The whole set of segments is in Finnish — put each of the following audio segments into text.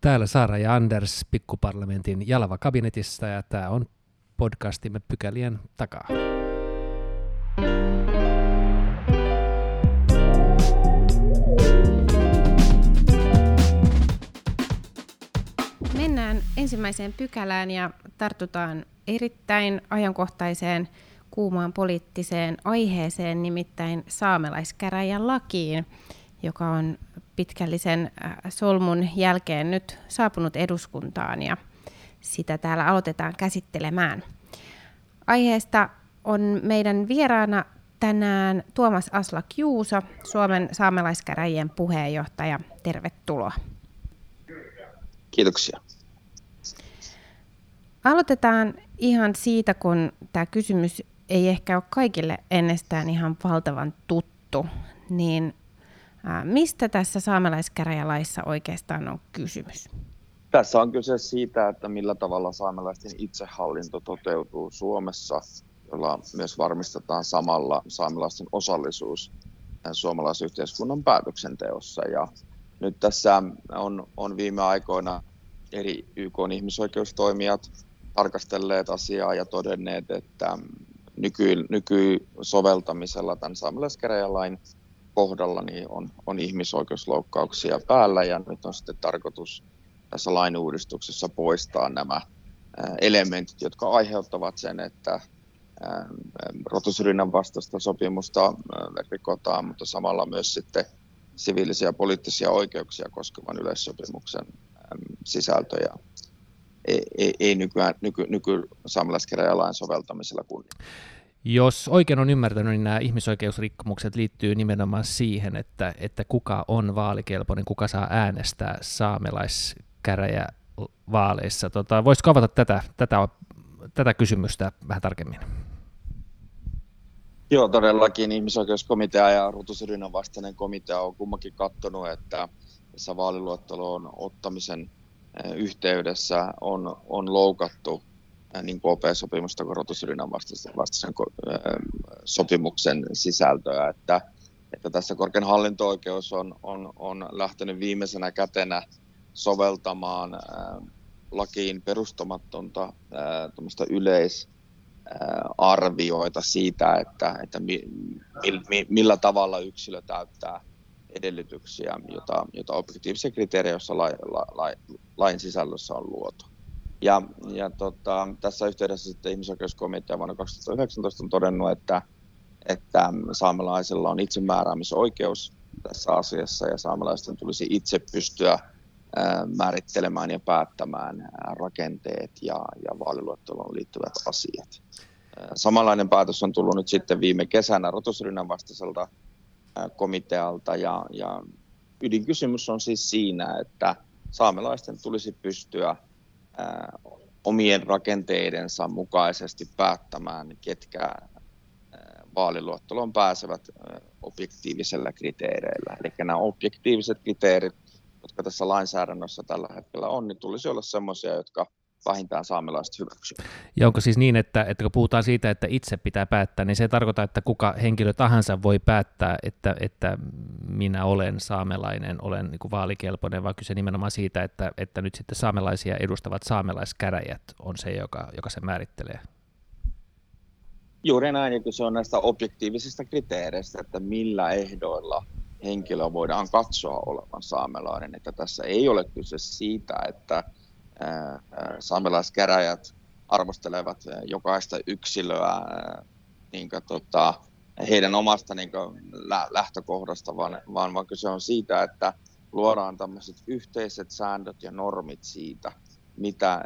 Täällä Saara ja Anders pikkuparlamentin Jalava kabinetissa ja tämä on podcastimme pykälien takaa. Mennään ensimmäiseen pykälään ja tartutaan erittäin ajankohtaiseen kuumaan poliittiseen aiheeseen, nimittäin saamelaiskäräjän lakiin, joka on pitkällisen äh, solmun jälkeen nyt saapunut eduskuntaan ja sitä täällä aloitetaan käsittelemään. Aiheesta on meidän vieraana tänään Tuomas Asla Kiusa, Suomen saamelaiskäräjien puheenjohtaja. Tervetuloa. Kiitoksia. Aloitetaan ihan siitä, kun tämä kysymys ei ehkä ole kaikille ennestään ihan valtavan tuttu, niin Mistä tässä saamelaiskäräjälaissa oikeastaan on kysymys? Tässä on kyse siitä, että millä tavalla saamelaisten itsehallinto toteutuu Suomessa, jolla myös varmistetaan samalla saamelaisten osallisuus suomalaisyhteiskunnan päätöksenteossa. Ja nyt tässä on, on viime aikoina eri YK ihmisoikeustoimijat tarkastelleet asiaa ja todenneet, että nyky, nykysoveltamisella tämän saamelaiskäräjälain kohdalla niin on, on ihmisoikeusloukkauksia päällä ja nyt on sitten tarkoitus tässä lainuudistuksessa poistaa nämä elementit, jotka aiheuttavat sen, että rotusyrjinnän vastaista sopimusta rikotaan, mutta samalla myös sitten siviilisiä ja poliittisia oikeuksia koskevan yleissopimuksen sisältöjä ei, ei, ei nykyään nyky, nyky soveltamisella kunnioita. Jos oikein on ymmärtänyt, niin nämä ihmisoikeusrikkomukset liittyy nimenomaan siihen, että, että kuka on vaalikelpoinen, kuka saa äänestää saamelaiskäräjävaaleissa. Tota, voisitko avata tätä, tätä, tätä kysymystä vähän tarkemmin? Joo, todellakin ihmisoikeuskomitea ja rotusyrjinnän vastainen komitea on kummankin katsonut, että tässä vaaliluetteloon ottamisen eh, yhteydessä on, on loukattu niin OP-sopimusta kuin rotusyrjinnän vastaisen, vastaisen sopimuksen sisältöä, että, että tässä korkein hallinto-oikeus on, on, on lähtenyt viimeisenä kätenä soveltamaan ää, lakiin perustamatonta ää, yleisarvioita siitä, että, että mi, mi, millä tavalla yksilö täyttää edellytyksiä, jota, jota objektiivisia kriteerejä, joissa lain sisällössä on luotu. Ja, ja tota, tässä yhteydessä sitten ihmisoikeuskomitea vuonna 2019 on todennut, että, että saamelaisilla on itsemääräämisoikeus tässä asiassa ja saamelaisten tulisi itse pystyä määrittelemään ja päättämään rakenteet ja, ja vaaliluetteloon liittyvät asiat. Samanlainen päätös on tullut nyt sitten viime kesänä rotusrynnän vastaiselta komitealta ja, ja ydinkysymys on siis siinä, että saamelaisten tulisi pystyä omien rakenteidensa mukaisesti päättämään, ketkä vaaliluotteloon pääsevät objektiivisella kriteereillä. Eli nämä objektiiviset kriteerit, jotka tässä lainsäädännössä tällä hetkellä on, niin tulisi olla sellaisia, jotka vähintään saamelaiset hyväksyvät. Ja onko siis niin, että, että kun puhutaan siitä, että itse pitää päättää, niin se tarkoittaa, että kuka henkilö tahansa voi päättää, että, että minä olen saamelainen, olen niin kuin vaalikelpoinen, vaan kyse nimenomaan siitä, että, että nyt sitten saamelaisia edustavat saamelaiskäräjät on se, joka, joka se määrittelee. Juuri näin, ja se on näistä objektiivisista kriteereistä, että millä ehdoilla henkilö voidaan katsoa olevan saamelainen. Että tässä ei ole kyse siitä, että saamelaiskäräjät arvostelevat jokaista yksilöä niin kuin, tota, heidän omasta niin kuin, lähtökohdasta, vaan, vaan, vaan kyse on siitä, että luodaan tämmöiset yhteiset säännöt ja normit siitä, mitä,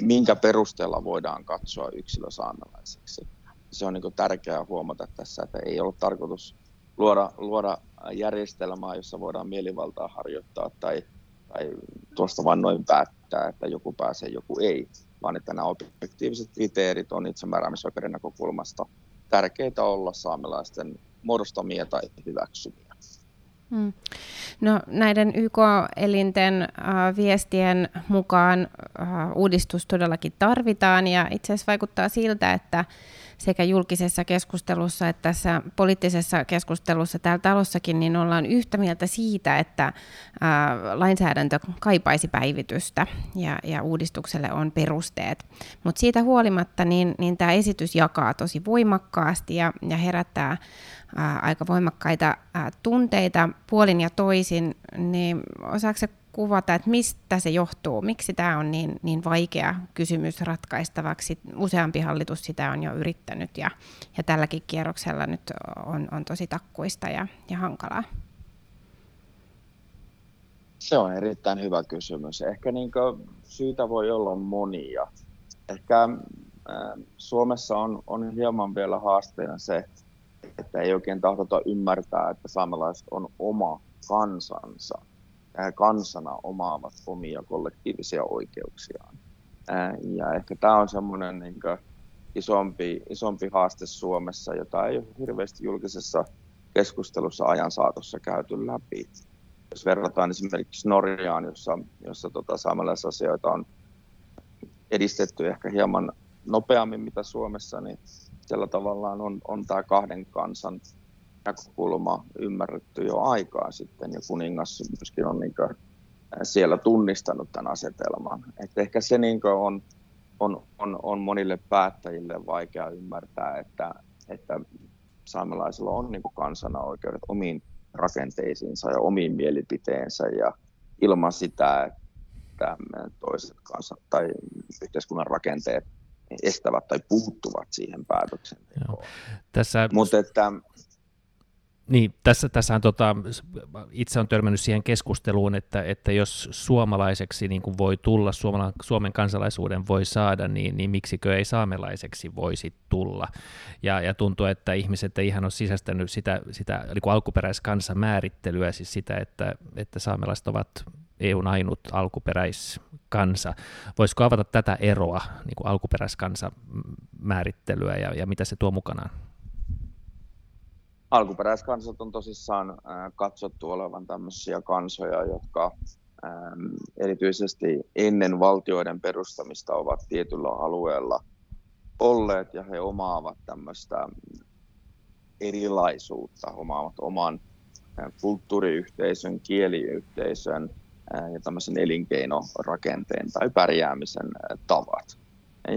minkä perusteella voidaan katsoa yksilö saamelaiseksi. Se on niin kuin, tärkeää huomata tässä, että ei ole tarkoitus luoda, luoda järjestelmää, jossa voidaan mielivaltaa harjoittaa tai, tai tuosta vain noin päättää sitä, että joku pääsee, joku ei, vaan että nämä objektiiviset kriteerit on itsemääräämisoikeuden näkökulmasta tärkeitä olla saamelaisten muodostamia tai hyväksymiä. Hmm. No, näiden YK-elinten äh, viestien mukaan äh, uudistus todellakin tarvitaan ja itse asiassa vaikuttaa siltä, että sekä julkisessa keskustelussa että tässä poliittisessa keskustelussa täällä talossakin, niin ollaan yhtä mieltä siitä, että ää, lainsäädäntö kaipaisi päivitystä ja, ja uudistukselle on perusteet. Mutta siitä huolimatta niin, niin tämä esitys jakaa tosi voimakkaasti ja, ja herättää ää, aika voimakkaita ää, tunteita puolin ja toisin, niin osaako kuvata, että mistä se johtuu, miksi tämä on niin, niin vaikea kysymys ratkaistavaksi. Useampi hallitus sitä on jo yrittänyt ja, ja tälläkin kierroksella nyt on, on tosi takkuista ja, ja hankalaa. Se on erittäin hyvä kysymys. Ehkä niin syitä voi olla monia. Ehkä Suomessa on, on hieman vielä haasteena se, että ei oikein tahdota ymmärtää, että saamelaiset on oma kansansa kansana omaavat omia kollektiivisia oikeuksiaan. Ja ehkä tämä on semmoinen niin isompi, isompi haaste Suomessa, jota ei ole hirveästi julkisessa keskustelussa ajan saatossa käyty läpi. Jos verrataan esimerkiksi Norjaan, jossa, jossa tota, saamelaisasioita on edistetty ehkä hieman nopeammin mitä Suomessa, niin siellä tavallaan on, on tämä kahden kansan näkökulma ymmärretty jo aikaa sitten ja kuningas myöskin on niin siellä tunnistanut tämän asetelman. Et ehkä se niin on, on, on, on monille päättäjille vaikea ymmärtää, että, että saamelaisilla on niin kansana oikeudet omiin rakenteisiinsa ja omiin mielipiteensä ja ilman sitä, että toiset kansat tai yhteiskunnan rakenteet estävät tai puuttuvat siihen päätöksentekoon. Tässä... Mutta että niin, tässä, tässähän tota, itse on törmännyt siihen keskusteluun, että, että jos suomalaiseksi niin kuin voi tulla, Suomala, Suomen kansalaisuuden voi saada, niin, niin miksikö ei saamelaiseksi voisi tulla. Ja, ja tuntuu, että ihmiset ei ihan ole sisäistänyt sitä, sitä niin alkuperäiskansan määrittelyä, siis sitä, että, että saamelaiset ovat EUn ainut alkuperäiskansa. Voisiko avata tätä eroa, niin kuin alkuperäiskansan määrittelyä ja, ja mitä se tuo mukanaan? Alkuperäiskansat on tosissaan katsottu olevan tämmöisiä kansoja, jotka erityisesti ennen valtioiden perustamista ovat tietyllä alueella olleet ja he omaavat tämmöistä erilaisuutta, omaavat oman kulttuuriyhteisön, kieliyhteisön ja tämmöisen elinkeinorakenteen tai pärjäämisen tavat.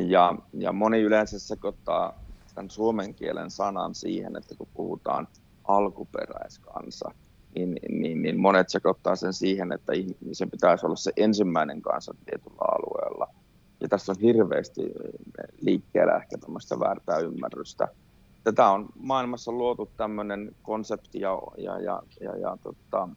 Ja, ja moni yleensä sekoittaa tämän suomen kielen sanan siihen, että kun puhutaan alkuperäiskansa, niin, niin, niin monet sekoittaa sen siihen, että ihmisen pitäisi olla se ensimmäinen kansa tietyllä alueella. Ja tässä on hirveästi liikkeellä ehkä tämmöistä väärtää ymmärrystä. Tätä on maailmassa luotu tämmöinen konsepti ja, ja, ja, ja, ja tota,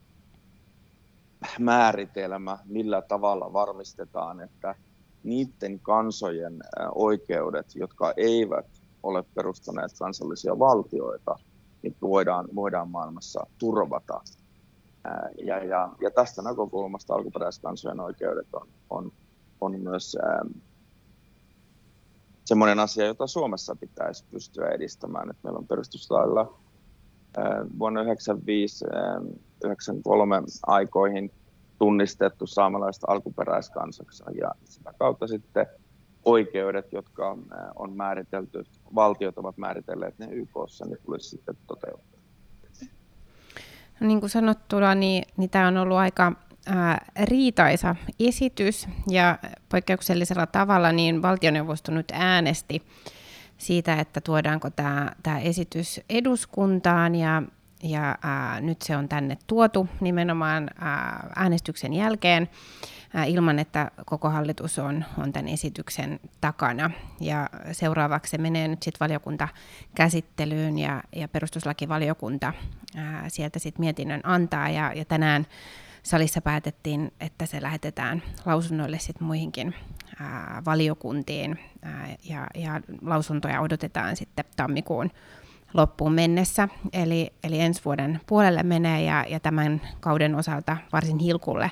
määritelmä, millä tavalla varmistetaan, että niiden kansojen oikeudet, jotka eivät ole perustaneet kansallisia valtioita, niin voidaan, voidaan maailmassa turvata. Ja, ja, ja tästä näkökulmasta alkuperäiskansojen oikeudet on, on, on myös semmoinen asia, jota Suomessa pitäisi pystyä edistämään. Että meillä on perustuslailla vuonna 1995-1993 aikoihin tunnistettu saamelaiset alkuperäiskansaksi ja sitä kautta sitten oikeudet, jotka on määritelty, valtiot ovat määritelleet ne YKssa, niin tulisi sitten toteuttaa. No niin kuin sanottuna, niin, niin tämä on ollut aika ää, riitaisa esitys ja poikkeuksellisella tavalla niin valtioneuvosto nyt äänesti siitä, että tuodaanko tämä, tämä esitys eduskuntaan ja, ja ää, nyt se on tänne tuotu nimenomaan ää, äänestyksen jälkeen ilman, että koko hallitus on, on tämän esityksen takana. Ja seuraavaksi se menee nyt sitten valiokuntakäsittelyyn ja, ja perustuslakivaliokunta ää, sieltä sitten mietinnön antaa. Ja, ja tänään salissa päätettiin, että se lähetetään lausunnoille sitten muihinkin ää, valiokuntiin. Ää, ja, ja lausuntoja odotetaan sitten tammikuun loppuun mennessä, eli, eli ensi vuoden puolelle menee ja, ja tämän kauden osalta varsin hilkulle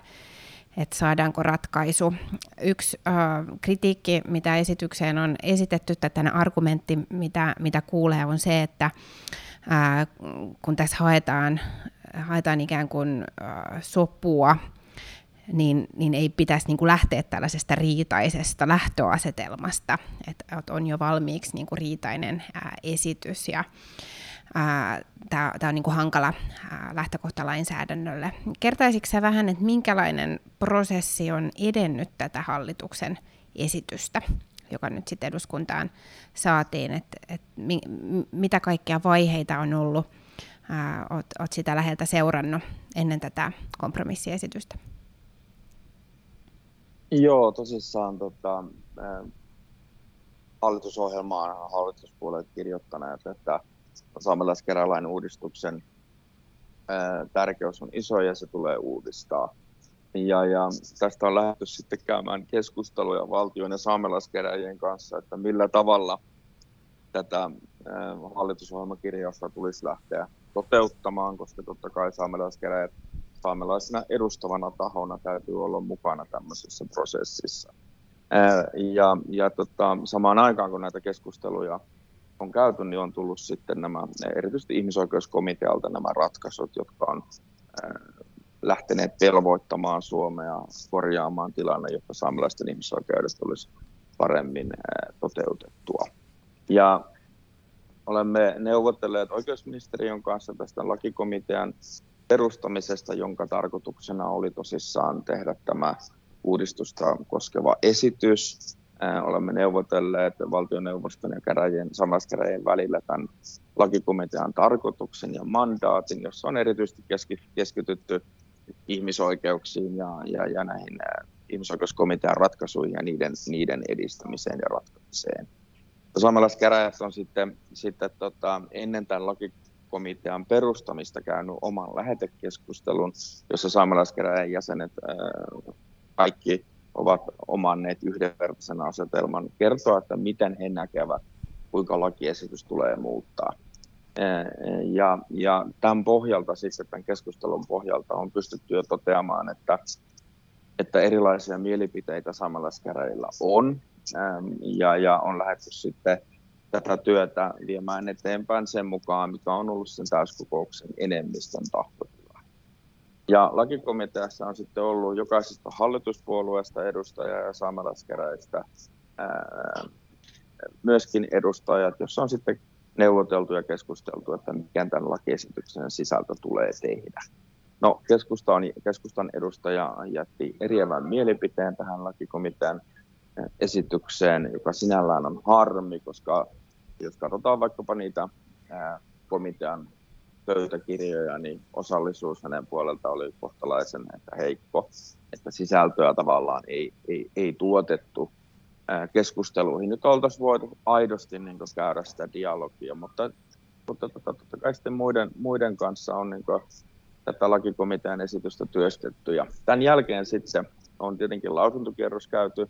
että saadaanko ratkaisu. Yksi äh, kritiikki, mitä esitykseen on esitetty, tai tänä argumentti, mitä, mitä kuulee, on se, että äh, kun tässä haetaan, haetaan ikään kuin äh, sopua niin, niin ei pitäisi niin kuin lähteä tällaisesta riitaisesta lähtöasetelmasta, että on jo valmiiksi niin kuin riitainen ää, esitys ja tämä on niin kuin hankala ää, lähtökohta lainsäädännölle. Kertaisitko vähän, että minkälainen prosessi on edennyt tätä hallituksen esitystä, joka nyt sitten eduskuntaan saatiin, että et mi, mitä kaikkia vaiheita on ollut, oot, oot sitä läheltä seurannut ennen tätä kompromissiesitystä? Joo, tosissaan tota, hallitusohjelmaan hallituspuolet kirjoittaneet, että saamelaiskäräjälain uudistuksen tärkeys on iso ja se tulee uudistaa. Ja, ja tästä on lähdetty sitten käymään keskusteluja valtion ja saamelaiskäräjien kanssa, että millä tavalla tätä hallitusohjelmakirjausta tulisi lähteä toteuttamaan, koska totta kai saamelaiskäräjät saamelaisena edustavana tahona täytyy olla mukana tämmöisessä prosessissa. Ja, ja tota, samaan aikaan, kun näitä keskusteluja on käyty, niin on tullut sitten nämä, erityisesti ihmisoikeuskomitealta nämä ratkaisut, jotka on lähteneet velvoittamaan Suomea korjaamaan tilanne, jotta saamelaisten ihmisoikeudet olisi paremmin toteutettua. Ja olemme neuvotelleet oikeusministeriön kanssa tästä lakikomitean perustamisesta, jonka tarkoituksena oli tosissaan tehdä tämä uudistusta koskeva esitys. Olemme neuvotelleet valtioneuvoston ja käräjien, samaskäräjien välillä tämän lakikomitean tarkoituksen ja mandaatin, jossa on erityisesti keskitytty ihmisoikeuksiin ja, ja, ja näihin ihmisoikeuskomitean ratkaisuihin ja niiden, niiden edistämiseen ja ratkaiseen. Saamelaiskäräjät on sitten, sitten tota, ennen tämän lakikomitean perustamista käynyt oman lähetekeskustelun, jossa saamelaiskäräjien jäsenet ää, kaikki ovat omanneet yhdenvertaisen asetelman kertoa, että miten he näkevät, kuinka lakiesitys tulee muuttaa. Ja, ja tämän pohjalta, siis tämän keskustelun pohjalta on pystytty jo toteamaan, että, että erilaisia mielipiteitä saamelaiskäräjillä on, ja, ja on lähdetty sitten tätä työtä viemään eteenpäin sen mukaan, mikä on ollut sen täyskokouksen enemmistön tahtotila. Ja lakikomiteassa on sitten ollut jokaisesta hallituspuolueesta edustajaa ja saamelaiskäräjistä myöskin edustajat, jossa on sitten neuvoteltu ja keskusteltu, että mikä tämän lakiesityksen sisältö tulee tehdä. No, keskustan, keskustan edustaja jätti eriävän mielipiteen tähän lakikomitean esitykseen, joka sinällään on harmi, koska jos katsotaan vaikkapa niitä komitean pöytäkirjoja, niin osallisuus hänen puolelta oli kohtalaisen että heikko, että sisältöä tavallaan ei, ei, ei tuotettu keskusteluihin. Nyt oltaisiin voitu aidosti niin käydä sitä dialogia, mutta, mutta tota, totta kai sitten muiden, muiden kanssa on niin tätä lakikomitean esitystä työstetty. Ja tämän jälkeen sitten on tietenkin lausuntokierros käyty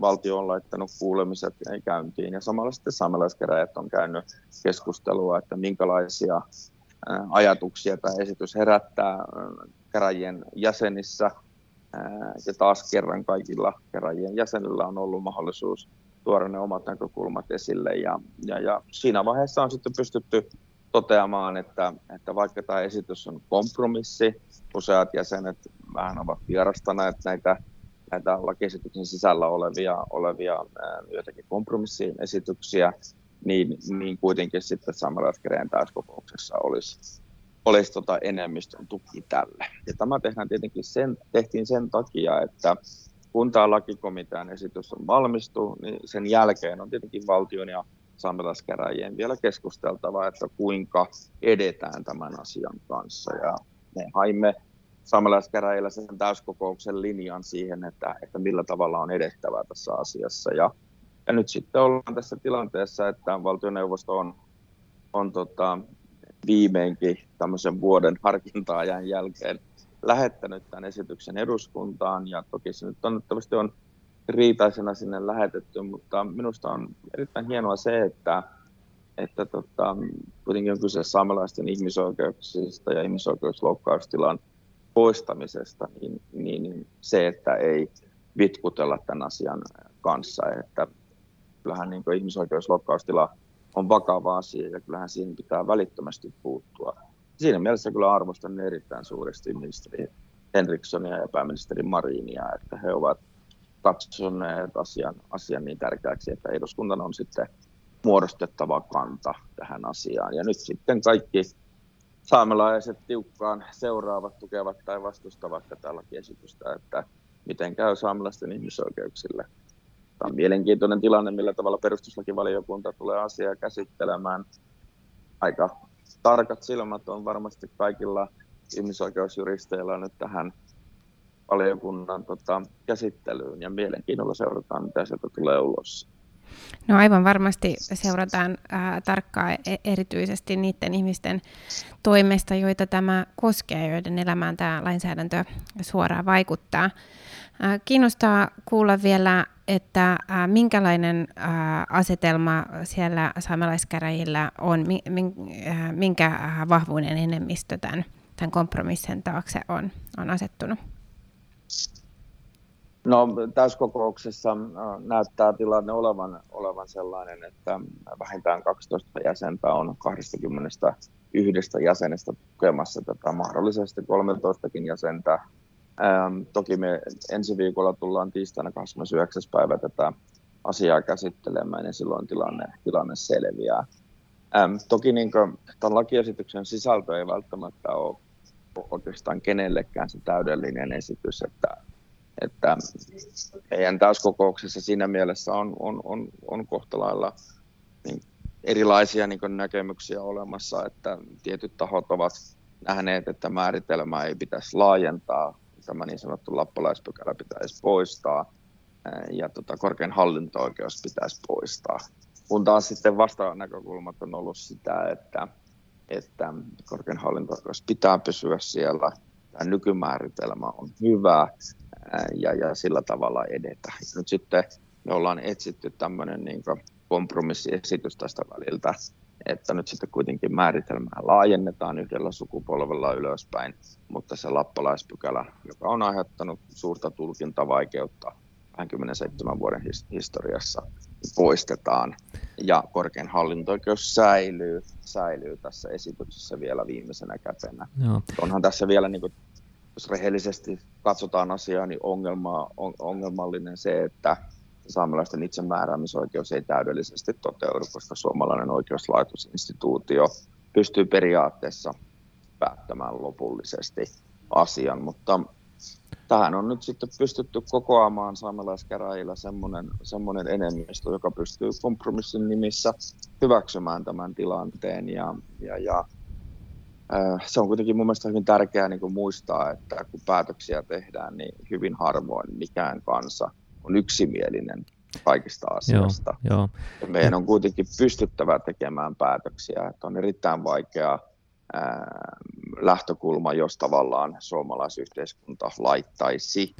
valtio on laittanut kuulemiset käyntiin ja samalla sitten saamelaiskeräjät on käynyt keskustelua, että minkälaisia ajatuksia tämä esitys herättää käräjien jäsenissä. Ja taas kerran kaikilla käräjien jäsenillä on ollut mahdollisuus tuoda ne omat näkökulmat esille. Ja, ja, ja siinä vaiheessa on sitten pystytty toteamaan, että, että vaikka tämä esitys on kompromissi, useat jäsenet vähän ovat vierastaneet näitä näitä lakiesityksen sisällä olevia, olevia joitakin kompromissiesityksiä, niin, niin kuitenkin sitten saamelaiskäräjän täyskokouksessa olisi, olisi tota enemmistön tuki tälle. Ja tämä tehdään tietenkin sen, tehtiin sen takia, että kun tämä lakikomitean esitys on valmistu, niin sen jälkeen on tietenkin valtion ja saamelaiskäräjien vielä keskusteltava, että kuinka edetään tämän asian kanssa. Ja me haimme saamelaiskäräjillä sen täyskokouksen linjan siihen, että, että millä tavalla on edettävää tässä asiassa. Ja, ja nyt sitten ollaan tässä tilanteessa, että valtioneuvosto on, on tota, viimeinkin tämmöisen vuoden harkinta-ajan jälkeen lähettänyt tämän esityksen eduskuntaan, ja toki se nyt onnettomasti on riitaisena sinne lähetetty, mutta minusta on erittäin hienoa se, että, että tota, kuitenkin on kyse saamelaisten ihmisoikeuksista ja ihmisoikeusloukkaustilan poistamisesta, niin, niin se, että ei vitkutella tämän asian kanssa, että kyllähän niin ihmisoikeusloukkaustila on vakava asia ja kyllähän siihen pitää välittömästi puuttua. Siinä mielessä kyllä arvostan erittäin suuresti ministeri Henrikssonia ja pääministeri Marinia, että he ovat katsoneet asian, asian niin tärkeäksi, että eduskunnan on sitten muodostettava kanta tähän asiaan. Ja nyt sitten kaikki saamelaiset tiukkaan seuraavat, tukevat tai vastustavat tätä lakiesitystä, että miten käy saamelaisten ihmisoikeuksille. Tämä on mielenkiintoinen tilanne, millä tavalla perustuslakivaliokunta tulee asiaa käsittelemään. Aika tarkat silmät on varmasti kaikilla ihmisoikeusjuristeilla nyt tähän valiokunnan tota, käsittelyyn ja mielenkiinnolla seurataan, mitä sieltä tulee ulos. No aivan varmasti seurataan ää, tarkkaan e- erityisesti niiden ihmisten toimesta, joita tämä koskee, joiden elämään tämä lainsäädäntö suoraan vaikuttaa. Ää, kiinnostaa kuulla vielä, että ää, minkälainen ää, asetelma siellä saamelaiskäräjillä on, mi, min, ää, minkä vahvuinen enemmistö tämän, tämän kompromissin taakse on, on asettunut. No täyskokouksessa äh, näyttää tilanne olevan, olevan sellainen, että vähintään 12 jäsentä on 21 jäsenestä tukemassa tätä mahdollisesti 13 jäsentä. Ähm, toki me ensi viikolla tullaan tiistaina 29. päivä tätä asiaa käsittelemään ja silloin tilanne, tilanne selviää. Ähm, toki niin kuin, tämän lakiesityksen sisältö ei välttämättä ole oikeastaan kenellekään se täydellinen esitys, että että meidän täyskokouksessa siinä mielessä on, on, on, on kohta lailla niin erilaisia niin näkemyksiä olemassa, että tietyt tahot ovat nähneet, että määritelmää ei pitäisi laajentaa, tämä niin sanottu lappalaispykälä pitäisi poistaa ja tota, korkein hallinto-oikeus pitäisi poistaa. Kun taas sitten vasta näkökulmat on ollut sitä, että, että korkein hallinto-oikeus pitää pysyä siellä, tämä nykymääritelmä on hyvä ja, ja sillä tavalla edetä. Nyt sitten me ollaan etsitty tämmöinen niin kompromissiesitys tästä väliltä, että nyt sitten kuitenkin määritelmää laajennetaan yhdellä sukupolvella ylöspäin, mutta se lappalaispykälä, joka on aiheuttanut suurta tulkintavaikeutta 27 vuoden historiassa, poistetaan ja korkein hallinto-oikeus säilyy, säilyy tässä esityksessä vielä viimeisenä kätenä. Joo. Onhan tässä vielä niin kuin jos rehellisesti katsotaan asiaa, niin ongelma, on, ongelmallinen se, että saamelaisten itsemääräämisoikeus ei täydellisesti toteudu, koska suomalainen oikeuslaitosinstituutio pystyy periaatteessa päättämään lopullisesti asian, mutta tähän on nyt sitten pystytty kokoamaan saamelaiskäräjillä semmoinen, semmoinen enemmistö, joka pystyy kompromissin nimissä hyväksymään tämän tilanteen. Ja, ja, ja se on kuitenkin mun mielestä hyvin tärkeää niin kuin muistaa, että kun päätöksiä tehdään, niin hyvin harvoin mikään kansa on yksimielinen kaikista asioista. Joo, joo. Meidän on kuitenkin pystyttävä tekemään päätöksiä, että on erittäin vaikea lähtökulma, jos tavallaan suomalaisyhteiskunta laittaisi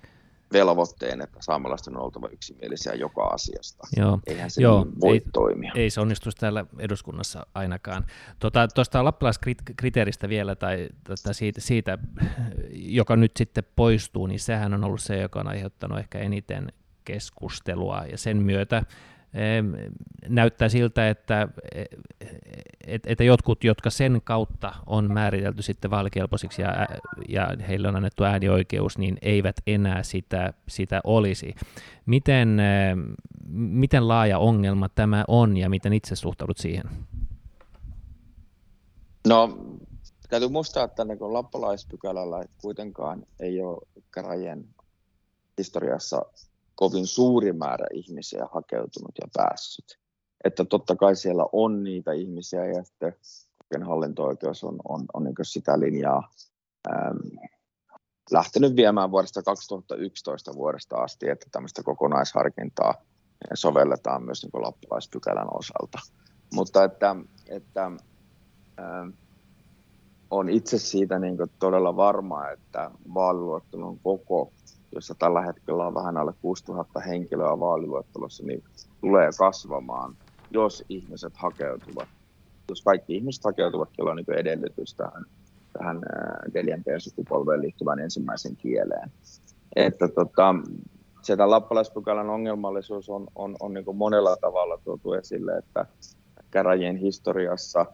velvoitteen, että saamelaisten on oltava yksimielisiä joka asiasta. Joo. Eihän se Joo, niin voi ei, toimia. Ei se onnistuisi täällä eduskunnassa ainakaan. Tuota, tuosta lappalaiskriteeristä vielä, tai tuota, siitä, siitä, joka nyt sitten poistuu, niin sehän on ollut se, joka on aiheuttanut ehkä eniten keskustelua, ja sen myötä näyttää siltä, että, että jotkut, jotka sen kautta on määritelty sitten vaalikelpoisiksi ja, ja heille on annettu äänioikeus, niin eivät enää sitä, sitä olisi. Miten, miten laaja ongelma tämä on ja miten itse suhtaudut siihen? No, täytyy muistaa, että niin lappalaispykälällä kuitenkaan ei ole käräjien historiassa kovin suuri määrä ihmisiä hakeutunut ja päässyt. Että totta kai siellä on niitä ihmisiä ja sitten hallinto-oikeus on, on, on niin sitä linjaa äm, lähtenyt viemään vuodesta 2011 vuodesta asti, että tämmöistä kokonaisharkintaa sovelletaan myös niin lappalaispykälän osalta. Mutta että, että äm, on itse siitä niin todella varma, että vaaliluettelon koko jossa tällä hetkellä on vähän alle 6000 henkilöä vaaliluettelossa, niin tulee kasvamaan, jos ihmiset hakeutuvat, jos kaikki ihmiset hakeutuvat, joilla on niin edellytys tähän, tähän 4P-sukupolveen liittyvän ensimmäisen kieleen. Että tota, se tämän lappalaispykälän ongelmallisuus on, on, on niin monella tavalla tuotu esille, että käräjien historiassa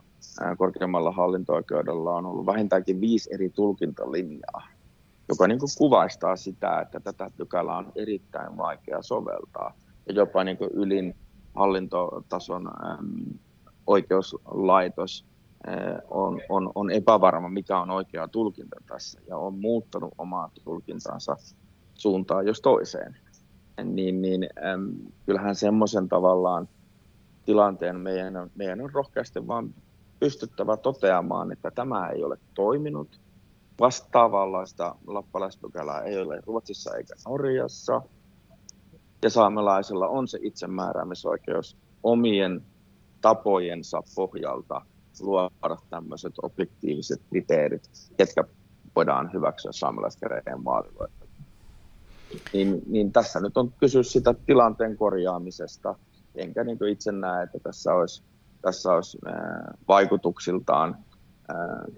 korkeammalla hallinto-oikeudella on ollut vähintäänkin viisi eri tulkintalinjaa joka niin kuin kuvaistaa sitä, että tätä pykälää on erittäin vaikea soveltaa. Ja jopa niin kuin ylin hallintotason äm, oikeuslaitos äh, on, on, on epävarma, mikä on oikea tulkinta tässä, ja on muuttanut omaa tulkintansa suuntaan jos toiseen. Niin, niin äm, kyllähän semmoisen tavallaan tilanteen meidän meidän on rohkeasti vaan pystyttävä toteamaan, että tämä ei ole toiminut. Vastaavanlaista lappalaispykälää ei ole Ruotsissa eikä Norjassa. Ja saamelaisella on se itsemääräämisoikeus omien tapojensa pohjalta luoda tämmöiset objektiiviset kriteerit, jotka voidaan hyväksyä saamelaiskäräjien vaaliluetteloon. Niin, niin tässä nyt on kysymys sitä tilanteen korjaamisesta, enkä niin itse näe, että tässä olisi tässä olisi vaikutuksiltaan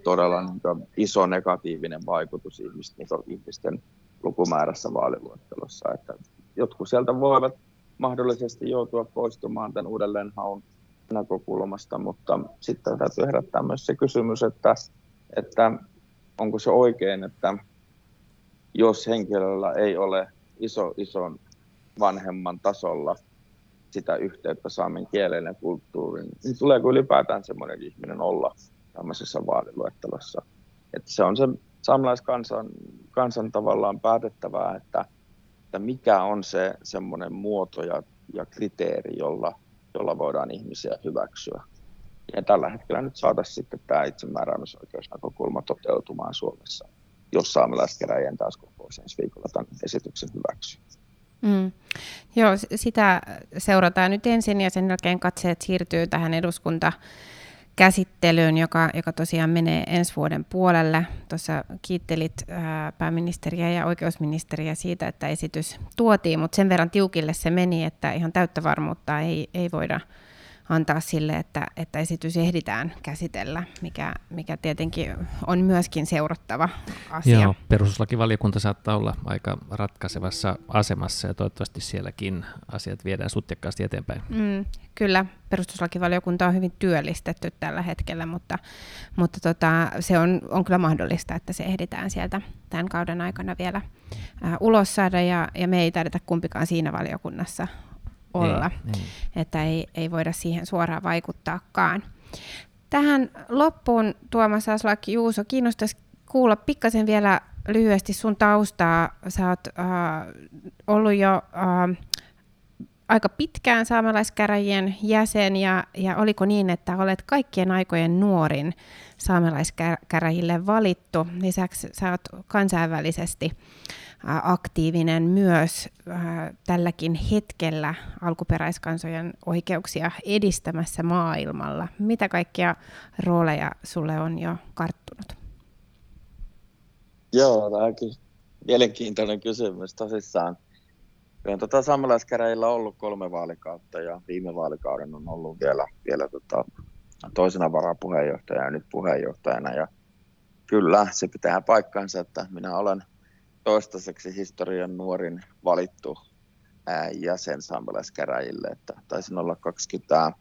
todella niin iso negatiivinen vaikutus ihmisten, niin ihmisten lukumäärässä vaaliluettelossa. Että jotkut sieltä voivat mahdollisesti joutua poistumaan tämän uudelleenhaun näkökulmasta, mutta sitten täytyy herättää myös se kysymys, että, että onko se oikein, että jos henkilöllä ei ole iso, ison vanhemman tasolla – sitä yhteyttä saamen kieleen ja kulttuuriin, niin tuleeko ylipäätään semmoinen ihminen olla tämmöisessä vaaliluettelossa. Että se on se saamelaiskansan kansan tavallaan päätettävää, että, että mikä on se semmoinen muoto ja, ja kriteeri, jolla, jolla voidaan ihmisiä hyväksyä. Ja tällä hetkellä nyt saataisiin sitten tämä itsemääräämisoikeusnäkökulma toteutumaan Suomessa, jos saamelaiskeräjien taas kokous ensi viikolla tämän esityksen hyväksyy. Mm. Joo, sitä seurataan nyt ensin ja sen jälkeen katseet siirtyy tähän eduskunta käsittelyyn, joka, joka tosiaan menee ensi vuoden puolelle. Tuossa kiittelit ää, pääministeriä ja oikeusministeriä siitä, että esitys tuotiin, mutta sen verran tiukille se meni, että ihan täyttä varmuutta ei, ei voida antaa sille, että, että esitys ehditään käsitellä, mikä, mikä tietenkin on myöskin seurattava asia. Joo, perustuslakivaliokunta saattaa olla aika ratkaisevassa asemassa ja toivottavasti sielläkin asiat viedään sutjakkaasti eteenpäin. Mm, kyllä, perustuslakivaliokunta on hyvin työllistetty tällä hetkellä, mutta, mutta tota, se on, on kyllä mahdollista, että se ehditään sieltä tämän kauden aikana vielä ää, ulos saada ja, ja me ei taideta kumpikaan siinä valiokunnassa olla, ei, ei. että ei, ei voida siihen suoraan vaikuttaakaan. Tähän loppuun Tuomas Aslak Juuso, kiinnostaisi kuulla pikkasen vielä lyhyesti sun taustaa. Sä oot äh, ollut jo äh, aika pitkään saamelaiskäräjien jäsen ja, ja oliko niin, että olet kaikkien aikojen nuorin saamelaiskäräjille valittu. Lisäksi sä oot kansainvälisesti aktiivinen myös tälläkin hetkellä alkuperäiskansojen oikeuksia edistämässä maailmalla. Mitä kaikkia rooleja sulle on jo karttunut? Joo, tämä on mielenkiintoinen kysymys tosissaan. Kyllä tota saamelaiskäräjillä ollut kolme vaalikautta ja viime vaalikauden on ollut vielä, vielä tota, toisena varapuheenjohtajana ja nyt puheenjohtajana. Ja kyllä, se pitää paikkansa, että minä olen toistaiseksi historian nuorin valittu jäsen saamelaiskäräjille, että taisin olla 20,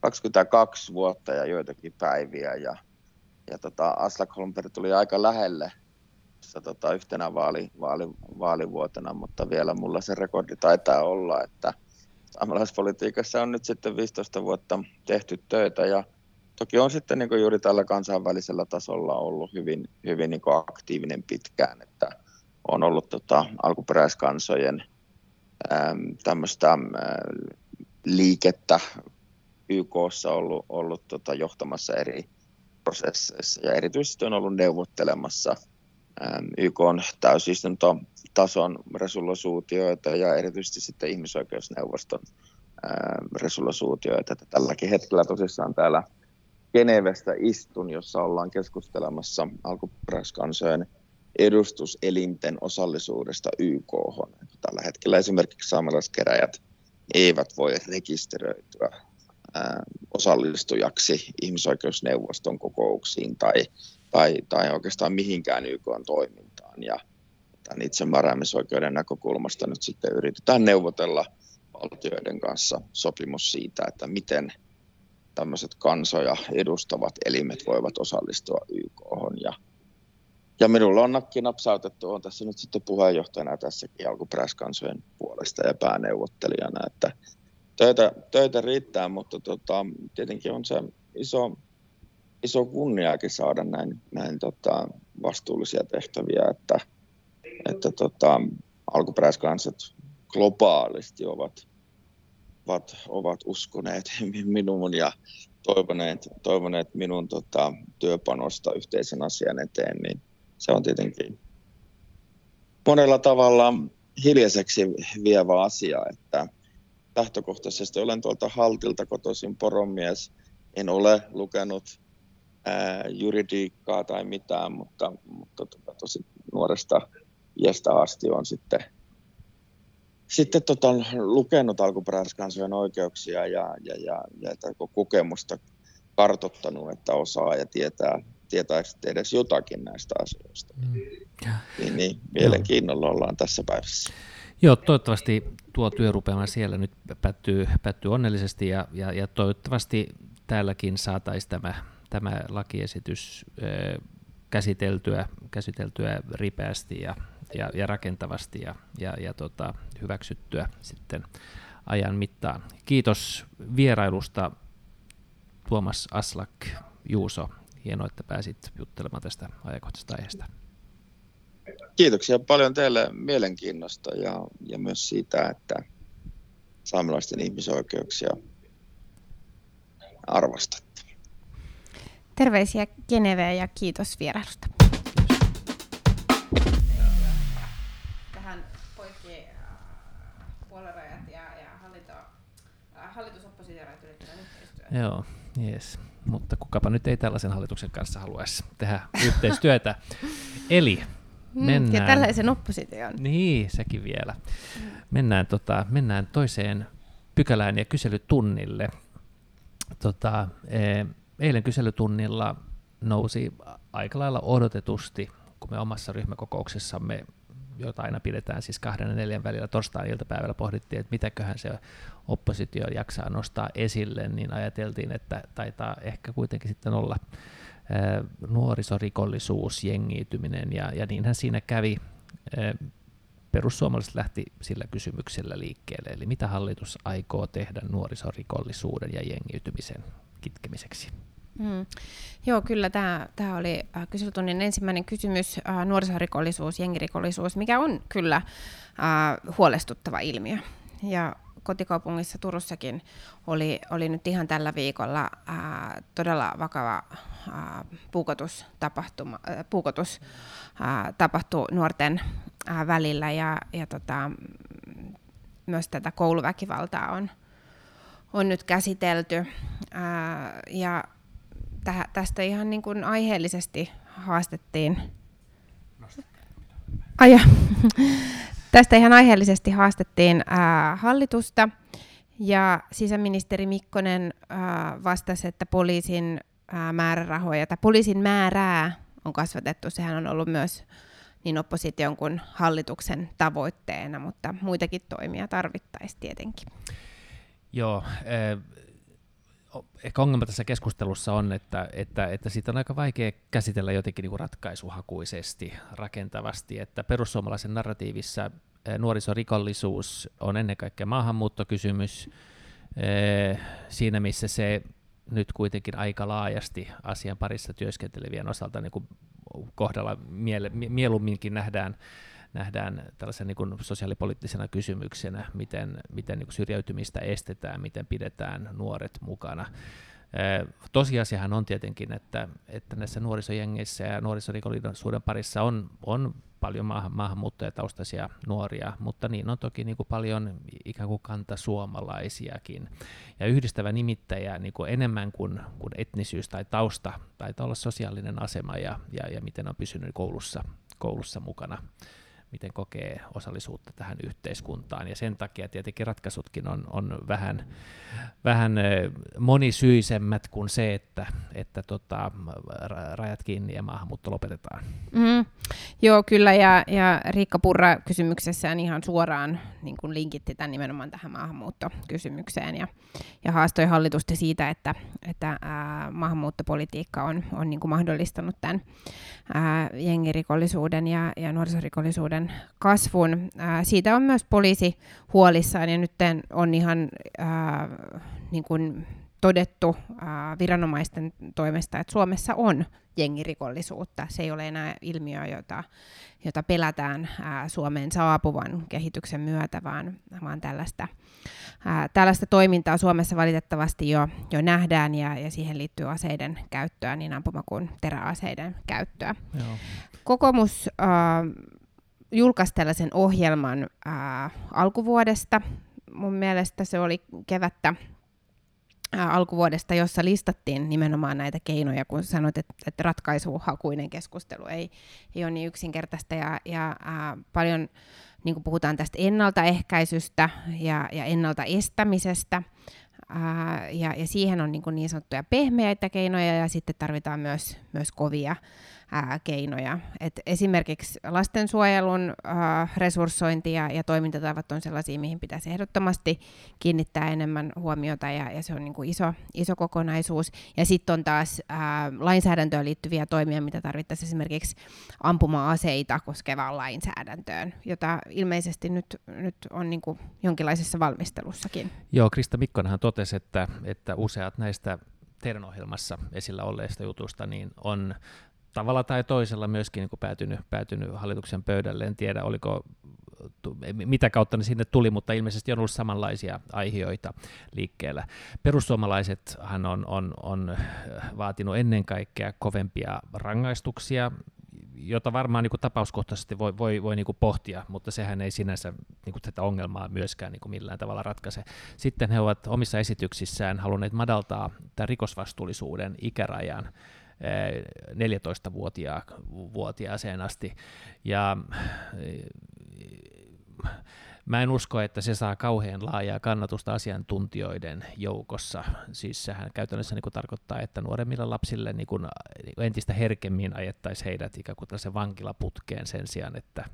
22 vuotta ja joitakin päiviä ja, ja tota, Aslak Holmberg tuli aika lähelle tota, yhtenä vaali, vaali, vaalivuotena, mutta vielä mulla se rekordi taitaa olla, että saamelaispolitiikassa on nyt sitten 15 vuotta tehty töitä ja toki on sitten niin juuri tällä kansainvälisellä tasolla ollut hyvin, hyvin niin aktiivinen pitkään, että on ollut tota, alkuperäiskansojen äm, tämmöistä äm, liikettä YKssa ollut, ollut tota, johtamassa eri prosesseissa ja erityisesti on ollut neuvottelemassa äm, YK on täysistuntotason resoluutioita ja erityisesti sitten ihmisoikeusneuvoston resoluutioita. Tälläkin hetkellä tosissaan täällä Genevestä istun, jossa ollaan keskustelemassa alkuperäiskansojen edustuselinten osallisuudesta YK. Tällä hetkellä esimerkiksi saamelaiskeräjät eivät voi rekisteröityä osallistujaksi ihmisoikeusneuvoston kokouksiin tai, tai, tai oikeastaan mihinkään YK toimintaan. Ja tämän itsemääräämisoikeuden näkökulmasta nyt sitten yritetään neuvotella valtioiden kanssa sopimus siitä, että miten – tämmöiset kansoja edustavat elimet voivat osallistua YK. Ja ja minulla on nakki napsautettu, on tässä nyt sitten puheenjohtajana tässäkin alkuperäiskansojen puolesta ja pääneuvottelijana, että töitä, töitä riittää, mutta tota, tietenkin on se iso, iso kunniakin saada näin, näin tota, vastuullisia tehtäviä, että, että tota, alkuperäiskansat globaalisti ovat, ovat, ovat uskoneet minuun ja toivoneet, toivoneet minun tota, työpanosta yhteisen asian eteen, niin se on tietenkin monella tavalla hiljaiseksi vievä asia, että lähtökohtaisesti olen tuolta Haltilta kotoisin poromies. En ole lukenut ää, juridiikkaa tai mitään, mutta, mutta tota, tosi nuoresta iästä asti on sitten, sitten tota, lukenut alkuperäiskansojen oikeuksia ja, ja, ja, ja kokemusta kartottanut, että osaa ja tietää, tietää edes jotakin näistä asioista. Mm. Niin, niin mielenkiinnolla ollaan tässä päivässä. Joo, toivottavasti tuo työrupeama siellä nyt päättyy, päättyy onnellisesti ja, ja, ja toivottavasti täälläkin saataisiin tämä, tämä lakiesitys ö, käsiteltyä, käsiteltyä ripeästi ja, ja, ja rakentavasti ja, ja, ja tota, hyväksyttyä sitten ajan mittaan. Kiitos vierailusta Tuomas Aslak Juuso. Hienoa, että pääsit juttelemaan tästä ajankohtaisesta aiheesta. Kiitoksia paljon teille mielenkiinnosta ja, ja myös siitä, että saamelaisten ihmisoikeuksia arvostatte. Terveisiä Geneveen ja kiitos vierailusta. Joo, yes. mutta kukapa nyt ei tällaisen hallituksen kanssa haluaisi tehdä yhteistyötä. Eli Mennään. Ja tällaisen opposition. Niin, sekin vielä. Mennään, tota, mennään toiseen pykälään ja kyselytunnille. Tota, e, eilen kyselytunnilla nousi aika lailla odotetusti, kun me omassa ryhmäkokouksessamme, jota aina pidetään siis kahden ja neljän välillä torstain iltapäivällä, pohdittiin, että mitäköhän se oppositio jaksaa nostaa esille, niin ajateltiin, että taitaa ehkä kuitenkin sitten olla nuorisorikollisuus, jengiytyminen ja, ja niinhän siinä kävi. Perussuomalaiset lähti sillä kysymyksellä liikkeelle, eli mitä hallitus aikoo tehdä nuorisorikollisuuden ja jengiytymisen kitkemiseksi? Mm. Joo, kyllä tämä, tämä oli äh, kyselytunnin ensimmäinen kysymys, äh, nuorisorikollisuus, jengirikollisuus, mikä on kyllä äh, huolestuttava ilmiö. Ja kotikaupungissa Turussakin oli, oli nyt ihan tällä viikolla ää, todella vakava ää, puukotustapahtuma, ää, puukotus ää, tapahtui nuorten ää, välillä ja, ja tota, myös tätä kouluväkivaltaa on, on nyt käsitelty. Ää, ja täh, tästä ihan niin kuin aiheellisesti haastettiin. Aja. Tästä ihan aiheellisesti haastettiin ää, hallitusta ja sisäministeri Mikkonen ää, vastasi, että poliisin ää, määrärahoja tai poliisin määrää on kasvatettu. Sehän on ollut myös niin opposition kuin hallituksen tavoitteena, mutta muitakin toimia tarvittaisiin tietenkin. Joo, ehkä ongelma tässä keskustelussa on, että, että, että siitä on aika vaikea käsitellä jotenkin niin kuin ratkaisuhakuisesti, rakentavasti, että perussuomalaisen narratiivissa eh, nuorisorikollisuus on ennen kaikkea maahanmuuttokysymys, eh, siinä missä se nyt kuitenkin aika laajasti asian parissa työskentelevien osalta niin kuin kohdalla miele, mieluumminkin nähdään nähdään tällaisen niin kuin sosiaalipoliittisena kysymyksenä, miten, miten niin kuin syrjäytymistä estetään, miten pidetään nuoret mukana. Tosiasiahan on tietenkin, että, että näissä nuorisojengeissä ja nuorisorikollisuuden parissa on, on paljon maahan, maahanmuuttajataustaisia nuoria, mutta niin on toki niin kuin paljon ikään kuin kantasuomalaisiakin. Ja yhdistävä nimittäjä niin kuin enemmän kuin, kuin etnisyys tai tausta taitaa olla sosiaalinen asema ja, ja, ja miten on pysynyt koulussa, koulussa mukana miten kokee osallisuutta tähän yhteiskuntaan. Ja sen takia tietenkin ratkaisutkin on, on vähän, vähän monisyisemmät kuin se, että, että tota, rajat kiinni ja maahanmuutto lopetetaan. Mm, joo, kyllä. Ja, ja Riikka Purra kysymyksessään ihan suoraan niin kuin linkitti tämän nimenomaan tähän maahanmuuttokysymykseen ja, ja haastoi hallitusta siitä, että, että ää, maahanmuuttopolitiikka on, on niin kuin mahdollistanut tämän ää, jengirikollisuuden ja, ja nuorisorikollisuuden kasvun. Ää, siitä on myös poliisi huolissaan ja nyt on ihan ää, niin kuin todettu ää, viranomaisten toimesta, että Suomessa on jengirikollisuutta. Se ei ole enää ilmiö, jota, jota pelätään ää, Suomeen saapuvan kehityksen myötä, vaan, vaan tällaista, ää, tällaista toimintaa Suomessa valitettavasti jo, jo nähdään ja, ja siihen liittyy aseiden käyttöä, niin ampuma- kuin teräaseiden käyttöä. Joo. Kokoomus ää, julkaisi tällaisen ohjelman ää, alkuvuodesta. Mun mielestä se oli kevättä alkuvuodesta, jossa listattiin nimenomaan näitä keinoja, kun sanoit, että, että ratkaisuhakuinen keskustelu ei, ei ole niin yksinkertaista ja, ja ää, paljon niin puhutaan tästä ennaltaehkäisystä ja, ja ennalta estämisestä, ää, ja, ja siihen on niin, niin sanottuja pehmeitä keinoja ja sitten tarvitaan myös, myös kovia ää, keinoja. Et esimerkiksi lastensuojelun ää, resurssointi ja, ja toimintatavat on sellaisia, mihin pitäisi ehdottomasti kiinnittää enemmän huomiota ja, ja se on niin kuin iso, iso kokonaisuus. Ja sitten on taas ää, lainsäädäntöön liittyviä toimia, mitä tarvittaisiin esimerkiksi ampuma-aseita koskevaan lainsäädäntöön, jota ilmeisesti nyt, nyt on niin kuin jonkinlaisessa valmistelussakin. Joo, Krista Mikkonenhan totesi, että, että useat näistä teidän ohjelmassa esillä olleista jutusta niin on tavalla tai toisella myöskin niin kuin päätynyt, päätynyt hallituksen pöydälle. En tiedä, oliko, mitä kautta ne sinne tuli, mutta ilmeisesti on ollut samanlaisia aiheita liikkeellä. Perussuomalaisethan on, on, on vaatinut ennen kaikkea kovempia rangaistuksia, jota varmaan niin kuin tapauskohtaisesti voi, voi, voi niin kuin pohtia, mutta sehän ei sinänsä niin kuin tätä ongelmaa myöskään niin kuin millään tavalla ratkaise. Sitten he ovat omissa esityksissään halunneet madaltaa tämän rikosvastuullisuuden ikärajan 14-vuotiaaseen asti. Ja mä en usko, että se saa kauhean laajaa kannatusta asiantuntijoiden joukossa. Siis sehän käytännössä niin kuin tarkoittaa, että nuoremmille lapsille niin kuin entistä herkemmin ajettaisiin heidät ikään kuin vankilaputkeen sen sijaan, että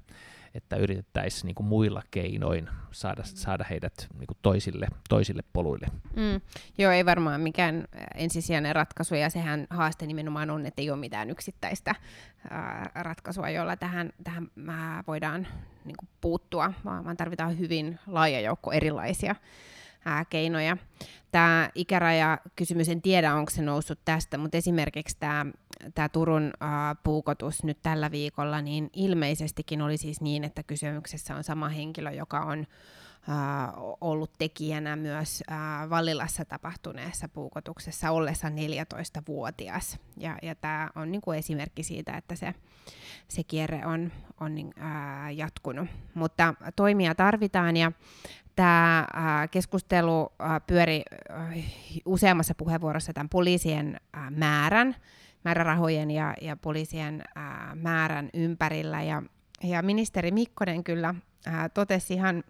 että yritettäisiin niin kuin muilla keinoin saada, saada heidät niin kuin toisille, toisille poluille. Mm. Joo, ei varmaan mikään ensisijainen ratkaisu, ja sehän haaste nimenomaan on, että ei ole mitään yksittäistä ää, ratkaisua, jolla tähän, tähän voidaan niin kuin puuttua, vaan, vaan tarvitaan hyvin laaja joukko erilaisia ää, keinoja. Tämä ikäraja-kysymys, en tiedä onko se noussut tästä, mutta esimerkiksi tämä tämä Turun ää, puukotus nyt tällä viikolla, niin ilmeisestikin oli siis niin, että kysymyksessä on sama henkilö, joka on ää, ollut tekijänä myös ää, Vallilassa tapahtuneessa puukotuksessa ollessa 14-vuotias. Ja, ja tämä on niin kuin esimerkki siitä, että se, se kierre on, on ää, jatkunut. Mutta toimia tarvitaan ja Tämä keskustelu pyöri useammassa puheenvuorossa tämän poliisien määrän, määrärahojen ja, ja poliisien määrän ympärillä. Ja, ja ministeri Mikkonen kyllä totesi ihan,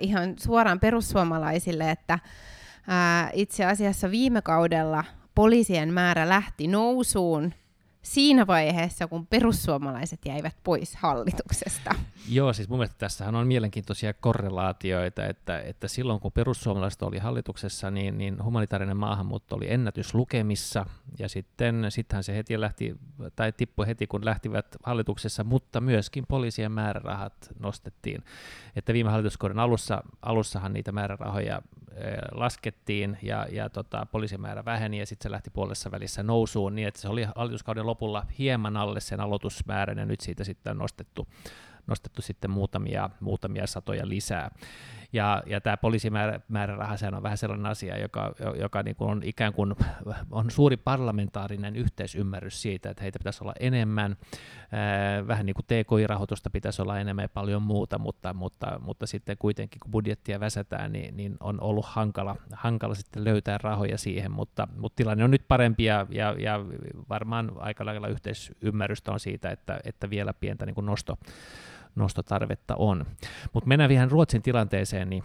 ihan suoraan perussuomalaisille, että itse asiassa viime kaudella poliisien määrä lähti nousuun – siinä vaiheessa, kun perussuomalaiset jäivät pois hallituksesta. Joo, siis mun mielestä tässähän on mielenkiintoisia korrelaatioita, että, että silloin kun perussuomalaiset oli hallituksessa, niin, niin humanitaarinen maahanmuutto oli ennätyslukemissa, ja sitten sittenhän se heti lähti, tai tippui heti kun lähtivät hallituksessa, mutta myöskin poliisien määrärahat nostettiin. Että viime hallituskauden alussa, alussahan niitä määrärahoja laskettiin, ja, ja tota, poliisimäärä väheni, ja sitten se lähti puolessa välissä nousuun, niin että se oli hallituskauden lopulla hieman alle sen aloitusmäärän, ja nyt siitä sitten on nostettu, nostettu sitten muutamia, muutamia satoja lisää. Ja, ja tämä poliisimääräraha, on vähän sellainen asia, joka, joka niin kuin on ikään kuin on suuri parlamentaarinen yhteisymmärrys siitä, että heitä pitäisi olla enemmän, vähän niin kuin TKI-rahoitusta pitäisi olla enemmän ja paljon muuta, mutta, mutta, mutta sitten kuitenkin kun budjettia väsätään, niin, niin on ollut hankala, hankala sitten löytää rahoja siihen, mutta, mutta tilanne on nyt parempi ja, ja, ja varmaan aika lailla yhteisymmärrystä on siitä, että, että vielä pientä niin kuin nosto, nostotarvetta on. Mutta mennään vielä Ruotsin tilanteeseen, niin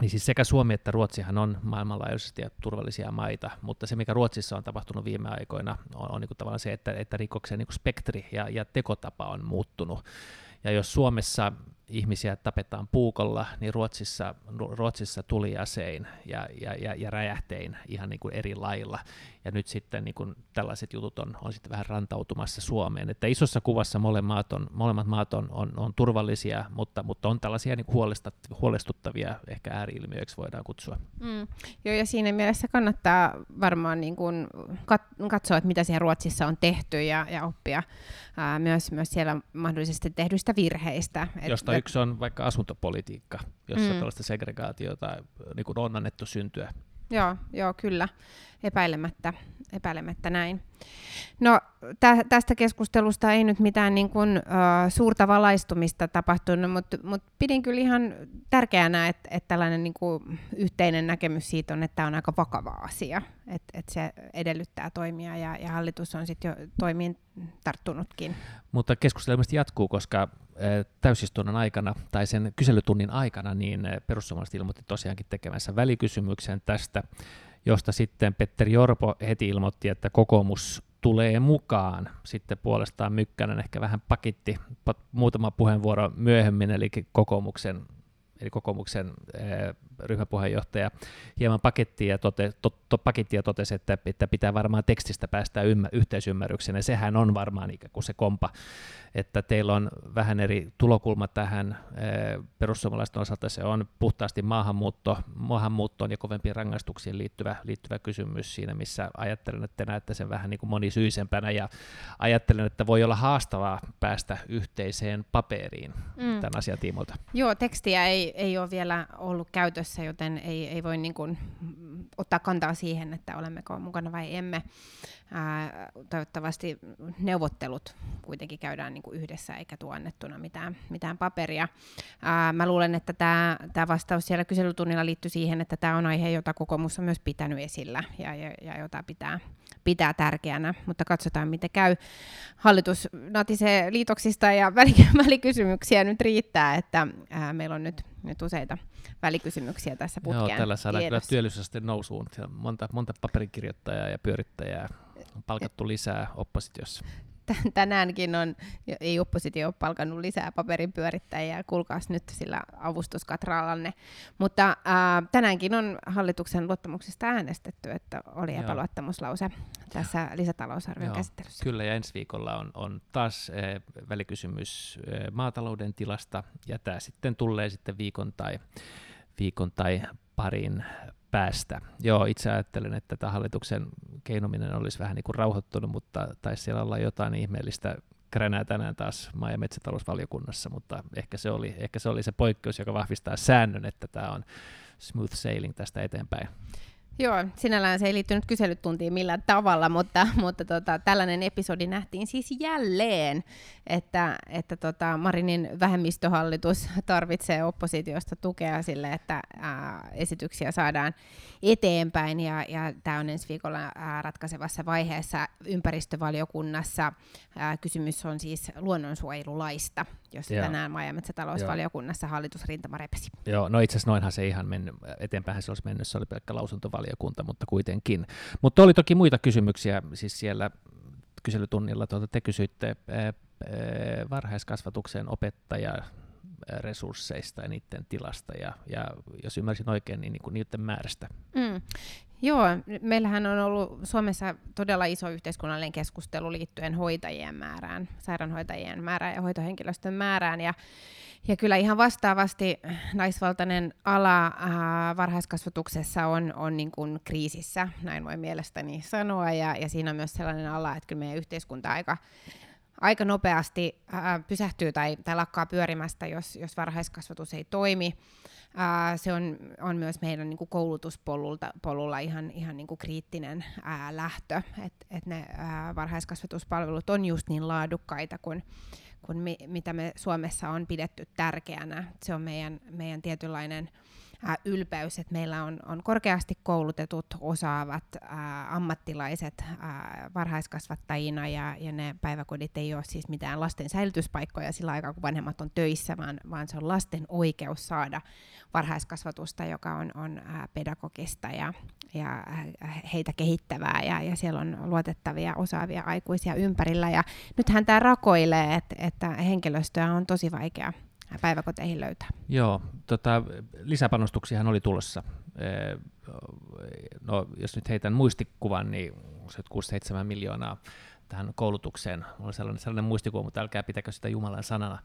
niin siis sekä Suomi että Ruotsihan on maailmanlaajuisesti turvallisia maita, mutta se, mikä Ruotsissa on tapahtunut viime aikoina, on, on niin kuin tavallaan se, että, että rikoksen niin kuin spektri ja, ja tekotapa on muuttunut. Ja jos Suomessa ihmisiä tapetaan puukolla, niin Ruotsissa, Ruotsissa tuli asein ja, ja, ja, ja räjähtein ihan niin kuin eri lailla. Ja nyt sitten niin kuin tällaiset jutut on, on sitten vähän rantautumassa Suomeen. Että isossa kuvassa molemmat, on, molemmat maat on, on, on turvallisia, mutta, mutta on tällaisia niin huolestuttavia ehkä ääriilmiöiksi voidaan kutsua. Mm. Joo, ja siinä mielessä kannattaa varmaan niin kuin kat- katsoa, että mitä siellä Ruotsissa on tehty ja, ja oppia ää, myös, myös siellä mahdollisesti tehdyistä virheistä. Josta että... yksi on vaikka asuntopolitiikka, jossa mm. tällaista segregaatiota niin kuin on annettu syntyä. Joo, joo, kyllä, epäilemättä, epäilemättä näin. No tä, tästä keskustelusta ei nyt mitään niin kuin, uh, suurta valaistumista tapahtunut, mutta mut pidin kyllä ihan tärkeänä, että et tällainen niin kuin, yhteinen näkemys siitä on, että tämä on aika vakava asia, että et se edellyttää toimia ja, ja hallitus on sitten jo toimiin tarttunutkin. Mutta keskustelu jatkuu, koska täysistunnon aikana tai sen kyselytunnin aikana niin perussuomalaiset ilmoitti tosiaankin tekemässä välikysymyksen tästä, josta sitten Petteri Orpo heti ilmoitti, että kokoomus tulee mukaan. Sitten puolestaan Mykkänen ehkä vähän pakitti muutama puheenvuoro myöhemmin, eli kokoomuksen eli kokoomuksen ryhmäpuheenjohtaja, hieman pakettia ja, tote, to, to, pakettia totesi, että, että pitää varmaan tekstistä päästä ymmä, yhteisymmärrykseen, ja sehän on varmaan ikään kuin se kompa, että teillä on vähän eri tulokulma tähän, perussuomalaisten osalta se on puhtaasti maahanmuutto, maahanmuuttoon ja kovempiin rangaistuksiin liittyvä, liittyvä kysymys siinä, missä ajattelen, että te näette sen vähän niin kuin monisyisempänä, ja ajattelen, että voi olla haastavaa päästä yhteiseen paperiin mm. tämän asian tiimoilta. Joo, tekstiä ei, ei ole vielä ollut käytössä työssä, joten ei, ei voi niin kuin ottaa kantaa siihen, että olemmeko mukana vai emme. Ää, toivottavasti neuvottelut kuitenkin käydään niin kuin yhdessä eikä tuo annettuna mitään, mitään paperia. Ää, mä luulen, että tämä vastaus siellä kyselytunnilla liittyy siihen, että tämä on aihe, jota kokoomus on myös pitänyt esillä ja, ja, ja jota pitää, pitää tärkeänä, mutta katsotaan miten käy. Hallitus natisee liitoksista ja välikysymyksiä nyt riittää, että ää, meillä on nyt, nyt useita välikysymyksiä tässä putkeen Joo, tällä saadaan kyllä työllisyysaste nousuun. monta, monta paperikirjoittajaa ja pyörittäjää on palkattu lisää oppositiossa tänäänkin on, ei oppositio ole palkannut lisää paperin pyörittäjiä, kuulkaas nyt sillä avustuskatraalanne. Mutta ää, tänäänkin on hallituksen luottamuksesta äänestetty, että oli Joo. epäluottamuslause tässä lisätalousarvion Joo, käsittelyssä. Kyllä, ja ensi viikolla on, on taas e, välikysymys e, maatalouden tilasta, ja tämä sitten tulee sitten viikon tai, viikon tai parin päästä. Joo, itse ajattelen, että tämä hallituksen keinominen olisi vähän niin kuin rauhoittunut, mutta taisi siellä olla jotain ihmeellistä kränää tänään taas maa- ja metsätalousvaliokunnassa, mutta ehkä se, oli, ehkä se oli se poikkeus, joka vahvistaa säännön, että tämä on smooth sailing tästä eteenpäin. Joo, sinällään se ei liittynyt kyselytuntiin millään tavalla, mutta, mutta tota, tällainen episodi nähtiin siis jälleen, että, että tota, Marinin vähemmistöhallitus tarvitsee oppositiosta tukea sille, että ää, esityksiä saadaan eteenpäin, ja, ja tämä on ensi viikolla ää, ratkaisevassa vaiheessa ympäristövaliokunnassa. Ää, kysymys on siis luonnonsuojelulaista, josta Joo. tänään maa- ja metsätalousvaliokunnassa hallitus rintama repesi. Joo, no itse asiassa noinhan se ihan mennyt, eteenpäin se olisi mennyt, se oli pelkkä lausuntovaliokunta, mutta kuitenkin. Mutta oli toki muita kysymyksiä, siis siellä kyselytunnilla tuota, te kysyitte ää, varhaiskasvatuksen opettaja resursseista ja niiden tilasta, ja, ja jos ymmärsin oikein, niin, niin kuin niiden määrästä. Mm. Joo, meillähän on ollut Suomessa todella iso yhteiskunnallinen keskustelu liittyen hoitajien määrään, sairaanhoitajien määrään ja hoitohenkilöstön määrään, ja, ja kyllä ihan vastaavasti naisvaltainen ala ää, varhaiskasvatuksessa on, on niin kuin kriisissä, näin voi mielestäni sanoa, ja, ja siinä on myös sellainen ala, että kyllä meidän yhteiskunta aika aika nopeasti ää, pysähtyy tai, tai lakkaa pyörimästä, jos, jos varhaiskasvatus ei toimi. Ää, se on, on myös meidän niin koulutuspolulla ihan, ihan niin kriittinen ää, lähtö, että et ne ää, varhaiskasvatuspalvelut on just niin laadukkaita kuin, kuin mi, mitä me Suomessa on pidetty tärkeänä. Se on meidän, meidän tietynlainen ää, ylpeys, että meillä on, on korkeasti koulutetut, osaavat ää, ammattilaiset ää, varhaiskasvattajina ja, ja ne päiväkodit ei ole siis mitään lasten säilytyspaikkoja sillä aikaa, kun vanhemmat on töissä, vaan, vaan se on lasten oikeus saada varhaiskasvatusta, joka on, on ää, pedagogista ja, ja heitä kehittävää ja, ja siellä on luotettavia, osaavia aikuisia ympärillä. Ja nythän tämä rakoilee, että, että henkilöstöä on tosi vaikea päiväkoteihin löytää? Joo, tota, lisäpanostuksiahan oli tulossa. No, jos nyt heitän muistikuvan, niin se 6-7 miljoonaa tähän koulutukseen. Mulla on sellainen, sellainen muistikuva, mutta älkää pitäkö sitä Jumalan sanana.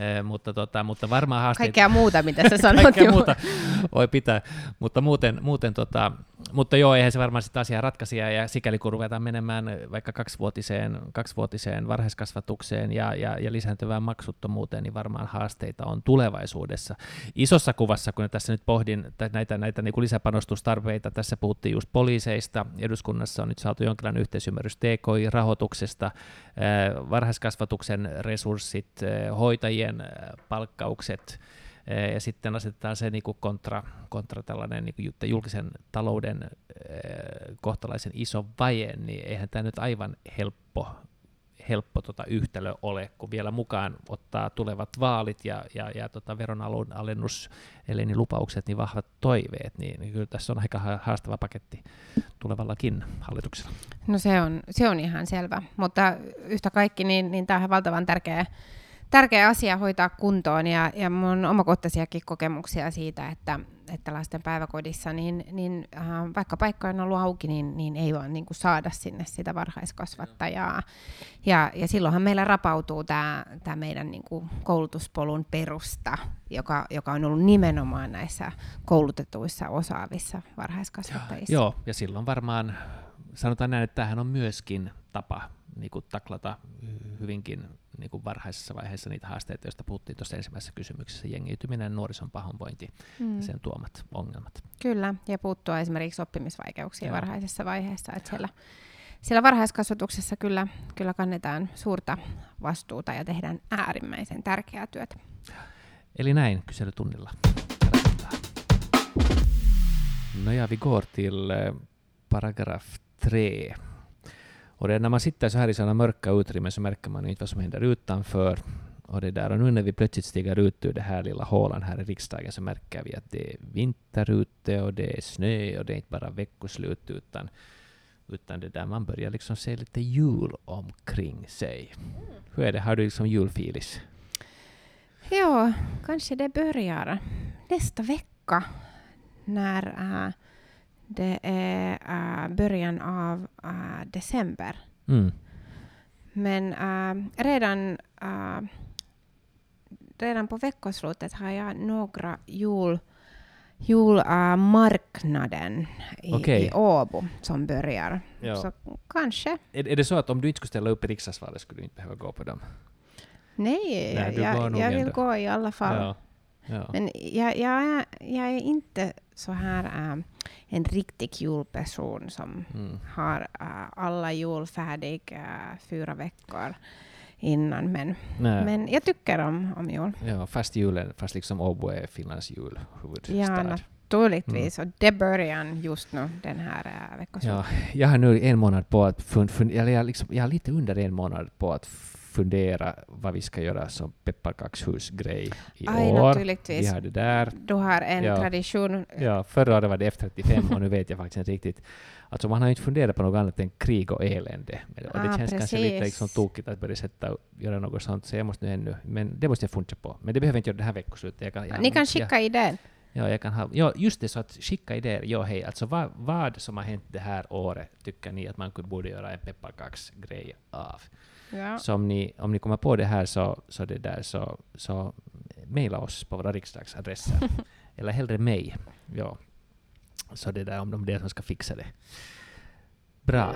Eh, mutta, tota, mutta varmaan haasteita... Kaikkea muuta, mitä sä sanot. Kaikkea muuta voi pitää, mutta muuten, muuten tota, mutta joo, eihän se varmaan sitä asiaa ratkaisia, ja sikäli kun ruvetaan menemään vaikka kaksivuotiseen, kaksivuotiseen varhaiskasvatukseen ja, ja, ja lisääntyvään maksuttomuuteen, niin varmaan haasteita on tulevaisuudessa. Isossa kuvassa, kun tässä nyt pohdin näitä, näitä niin kuin lisäpanostustarpeita, tässä puhuttiin just poliiseista, eduskunnassa on nyt saatu jonkinlainen yhteisymmärrys TKI-rahoituksesta, varhaiskasvatuksen resurssit, hoitajien palkkaukset, ja sitten asetetaan se niin kuin kontra, kontra tällainen niin kuin julkisen talouden kohtalaisen iso vaje, niin eihän tämä nyt aivan helppo, helppo tota yhtälö ole, kun vielä mukaan ottaa tulevat vaalit ja, ja, ja tota veronalennus, eli niin lupaukset, niin vahvat toiveet, niin, niin kyllä tässä on aika haastava paketti tulevallakin hallituksella. No se on, se on ihan selvä, mutta yhtä kaikki, niin, niin tämä on valtavan tärkeä tärkeä asia hoitaa kuntoon ja, ja mun omakohtaisiakin kokemuksia siitä, että, että lasten päiväkodissa, niin, niin äh, vaikka paikka on ollut auki, niin, niin ei vaan niin saada sinne sitä varhaiskasvattajaa. Ja, ja silloinhan meillä rapautuu tämä meidän niin kuin koulutuspolun perusta, joka, joka on ollut nimenomaan näissä koulutetuissa osaavissa varhaiskasvattajissa. Joo, ja silloin varmaan sanotaan näin, että tämähän on myöskin tapa niin kuin taklata hyvinkin niin kuin varhaisessa vaiheessa niitä haasteita, joista puhuttiin tuossa ensimmäisessä kysymyksessä, jengiytyminen, nuorison pahoinvointi mm. ja sen tuomat ongelmat. Kyllä, ja puuttua esimerkiksi oppimisvaikeuksiin Joo. varhaisessa vaiheessa, että siellä, siellä varhaiskasvatuksessa kyllä, kyllä kannetaan suurta vastuuta ja tehdään äärimmäisen tärkeää työtä. Eli näin kyselytunnilla. No ja vi går till paragraf 3. Och det, när man sitter så här i sådana mörka utrymmen så märker man inte vad som händer utanför. Och, det där. och nu när vi plötsligt stiger ut ur det här lilla hålan här i riksdagen så märker vi att det är vinter ute och det är snö och det är inte bara veckoslut utan, utan det där man börjar liksom se lite jul omkring sig. Hur är det? Har du liksom julfilis? Ja, kanske det börjar nästa vecka när äh, det är uh, början av uh, december. Mm. Men uh, redan, redan på veckoslutet har jag några jul julmarknaden i, okay. i Åbo som börjar. Ja. Så kanske. Är, är det så att om du inte skulle ställa upp i riksdagsvalet skulle du inte behöva gå på dem? Nej, Nej jag, jag vill gå i alla fall. Ja. Ja. Men jag, jag, jag är inte så här äh, en riktig julperson som mm. har äh, alla jul färdig äh, fyra veckor innan. Men, men jag tycker om, om jul. Ja, fast julen, fast liksom Åbo är Finlands julhuvudstad. Ja, naturligtvis. Mm. Och det börjar just nu, den här äh, veckan. Ja, jag har nu en månad på att fund, fund, eller jag, liksom, jag har lite under en månad på att fundera vad vi ska göra som pepparkakshusgrej i Aj, år. Vi har det där. Du har en ja. tradition. Ja, förra året var det F35 och nu vet jag faktiskt inte riktigt. Alltså man har inte funderat på något annat än krig och elände. Och det ah, känns precis. kanske lite liksom tokigt att börja sätta göra något sånt, så jag måste nu ännu, men det måste jag fundera på. Men det behöver inte göra det här veckoslutet. Jag kan, jag, Ni kan skicka jag, idén. Ja, jag kan ha, ja, just det, så att skicka idéer. Ja, hej, alltså vad, vad som har hänt det här året tycker ni att man borde göra en pepparkaksgrej av? Ja. Så om ni, om ni kommer på det här så, så, det där, så, så mejla oss på våra riksdagsadresser. Eller hellre mig. Ja. Så det där om de är det som ska fixa det. Bra.